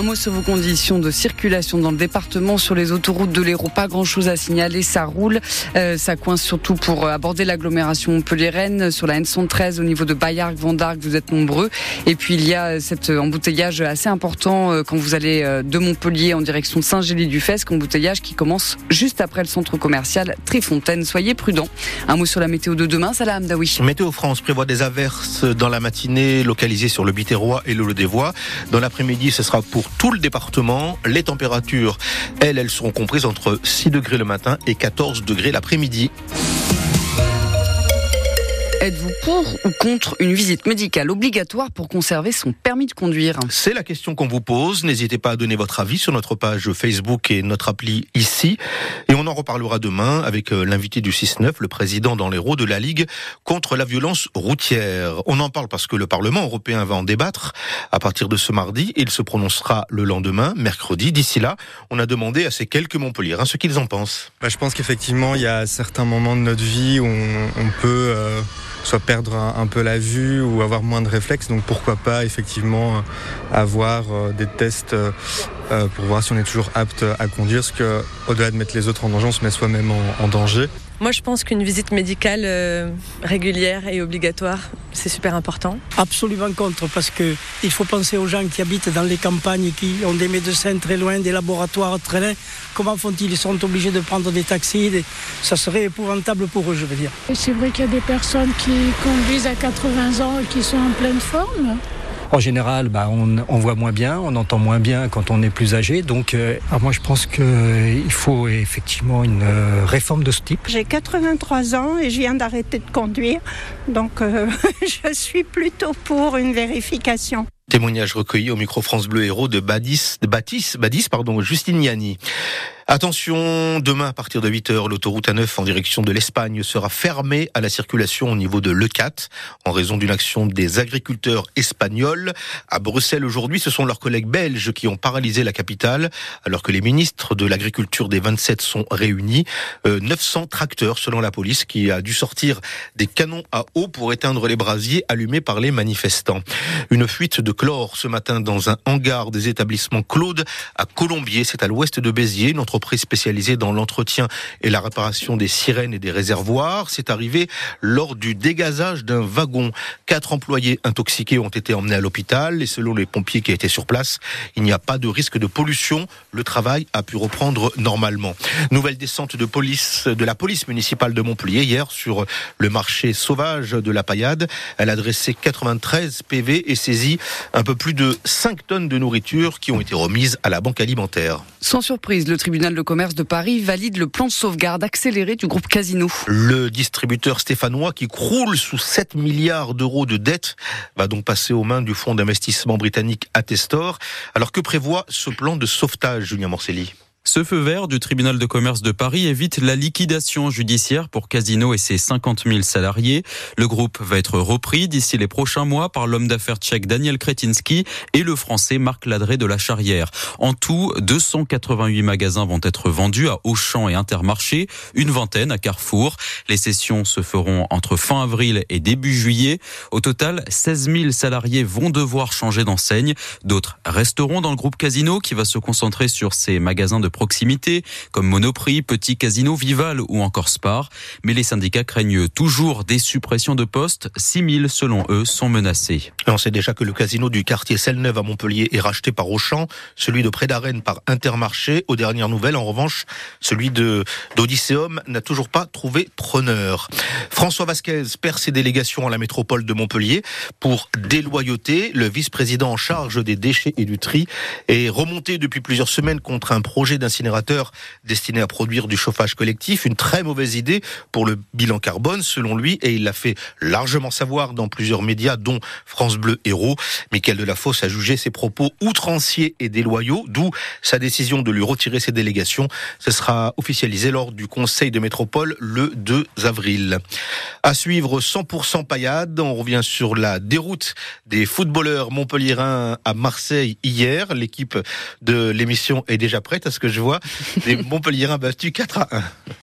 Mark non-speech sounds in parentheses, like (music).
Un mot sur vos conditions de circulation dans le département sur les autoroutes de l'Hérault. Pas grand chose à signaler, ça roule. Euh, ça coince surtout pour aborder l'agglomération Montpellier-Rennes sur la N113 au niveau de Bayargues, Vendargues, vous êtes nombreux. Et puis il y a cet embouteillage assez important euh, quand vous allez euh, de Montpellier en direction Saint-Gély-du-Fesque, embouteillage qui commence juste après le centre commercial Trifontaine. Soyez prudents. Un mot sur la météo de demain, Salah Amdawi. Météo France prévoit des averses dans la matinée localisées sur le Biterrois et le Lot-des-Voies. Dans l'après-midi, ce sera pour tout le département. Les températures, elles, elles seront comprises entre 6 degrés le matin et 14 degrés l'après-midi. Êtes-vous pour ou contre une visite médicale obligatoire pour conserver son permis de conduire C'est la question qu'on vous pose. N'hésitez pas à donner votre avis sur notre page Facebook et notre appli ici. Et on en reparlera demain avec euh, l'invité du 6-9, le président dans les roues de la Ligue contre la violence routière. On en parle parce que le Parlement européen va en débattre à partir de ce mardi. Il se prononcera le lendemain, mercredi. D'ici là, on a demandé à ces quelques Montpelliérains ce qu'ils en pensent. Bah, je pense qu'effectivement, il y a certains moments de notre vie où on, peut... Euh, soit perdre un, peu la vue ou avoir moins de réflexes. Donc pourquoi pas effectivement avoir euh, des tests euh, euh, pour voir si on est toujours apte à conduire, parce qu'au-delà de mettre les autres en danger, on se met soi-même en danger. Moi, je pense qu'une visite médicale euh, régulière et obligatoire, c'est super important. Absolument contre, parce que il faut penser aux gens qui habitent dans les campagnes, qui ont des médecins très loin, des laboratoires très loin. Comment font-ils? Ils sont obligés de prendre des taxis. Ça serait épouvantable pour eux, je veux dire. C'est vrai qu'il y a des personnes qui conduisent à 80 ans et qui sont en pleine forme. En général, bah, on, voit moins bien, on entend moins bien quand on est plus âgé. Donc, euh, moi, je pense qu'il euh, faut effectivement une euh, réforme de ce type. J'ai 83 ans et je viens d'arrêter de conduire. Donc, (laughs) je suis plutôt pour une vérification. Témoignage recueilli au micro France Bleu Héros de Badis, de Badis, Badis pardon, Justine Yanni. Attention, demain à partir de 8h, l'autoroute A9 en direction de l'Espagne sera fermée à la circulation au niveau de l'E4 en raison d'une action des agriculteurs espagnols. À Bruxelles aujourd'hui, ce sont leurs collègues belges qui ont paralysé la capitale alors que les ministres de l'agriculture des 27 sont réunis. 900 euh, tracteurs selon la police qui a dû sortir des canons à eau pour éteindre les brasiers allumés par les manifestants. Une fuite de chlore ce matin dans un hangar des établissements Claude à Colombier, c'est à l'ouest de Béziers. Notre entreprise spécialisée dans l'entretien et la réparation des sirènes et des réservoirs. C'est arrivé lors du dégazage d'un wagon. Quatre employés intoxiqués ont été emmenés à l'hôpital et selon les pompiers qui étaient sur place, il n'y a pas de risque de pollution. Le travail a pu reprendre normalement. Nouvelle descente de police de la police municipale de Montpellier hier sur le marché sauvage de la Paillade. Elle a dressé 93 PV et saisi un peu plus de 5 tonnes de nourriture qui ont été remises à la banque alimentaire. Sans surprise, le tribunal de commerce de Paris valide le plan de sauvegarde accéléré du groupe Casino. Le distributeur stéphanois qui croule sous 7 milliards d'euros de dettes va donc passer aux mains du fonds d'investissement britannique Attestor. Alors que prévoit ce plan de sauvetage, Julien Morcelli? Ce feu vert du tribunal de commerce de Paris évite la liquidation judiciaire pour Casino et ses 50 000 salariés. Le groupe va être repris d'ici les prochains mois par l'homme d'affaires tchèque Daniel Kretinsky et le français Marc Ladré de la Charrière. En tout, 288 magasins vont être vendus à Auchan et Intermarché, une vingtaine à Carrefour. Les sessions se feront entre fin avril et début juillet. Au total, 16 000 salariés vont devoir changer d'enseigne. D'autres resteront dans le groupe Casino qui va se concentrer sur ses magasins de comme Monoprix, Petit Casino, Vival ou encore Spar. Mais les syndicats craignent toujours des suppressions de postes. 6000, selon eux, sont menacés. on sait déjà que le casino du quartier Selleneuve à Montpellier est racheté par Auchan, celui de Prédarène par Intermarché. Aux dernières nouvelles, en revanche, celui de d'Odysseum n'a toujours pas trouvé preneur. François Vasquez perd ses délégations à la métropole de Montpellier pour déloyauté. Le vice-président en charge des déchets et du tri est remonté depuis plusieurs semaines contre un projet d'incinérateur destiné à produire du chauffage collectif. Une très mauvaise idée pour le bilan carbone, selon lui, et il l'a fait largement savoir dans plusieurs médias, dont France Bleu Héros. Michael Delafosse a jugé ses propos outranciers et déloyaux, d'où sa décision de lui retirer ses délégations. Ce sera officialisé lors du Conseil de métropole le 2 avril. À suivre 100% paillade, on revient sur la déroute des footballeurs montpelliérains à Marseille hier. L'équipe de l'émission est déjà prête à ce que je vois. Les Montpelliérains battus 4 à 1.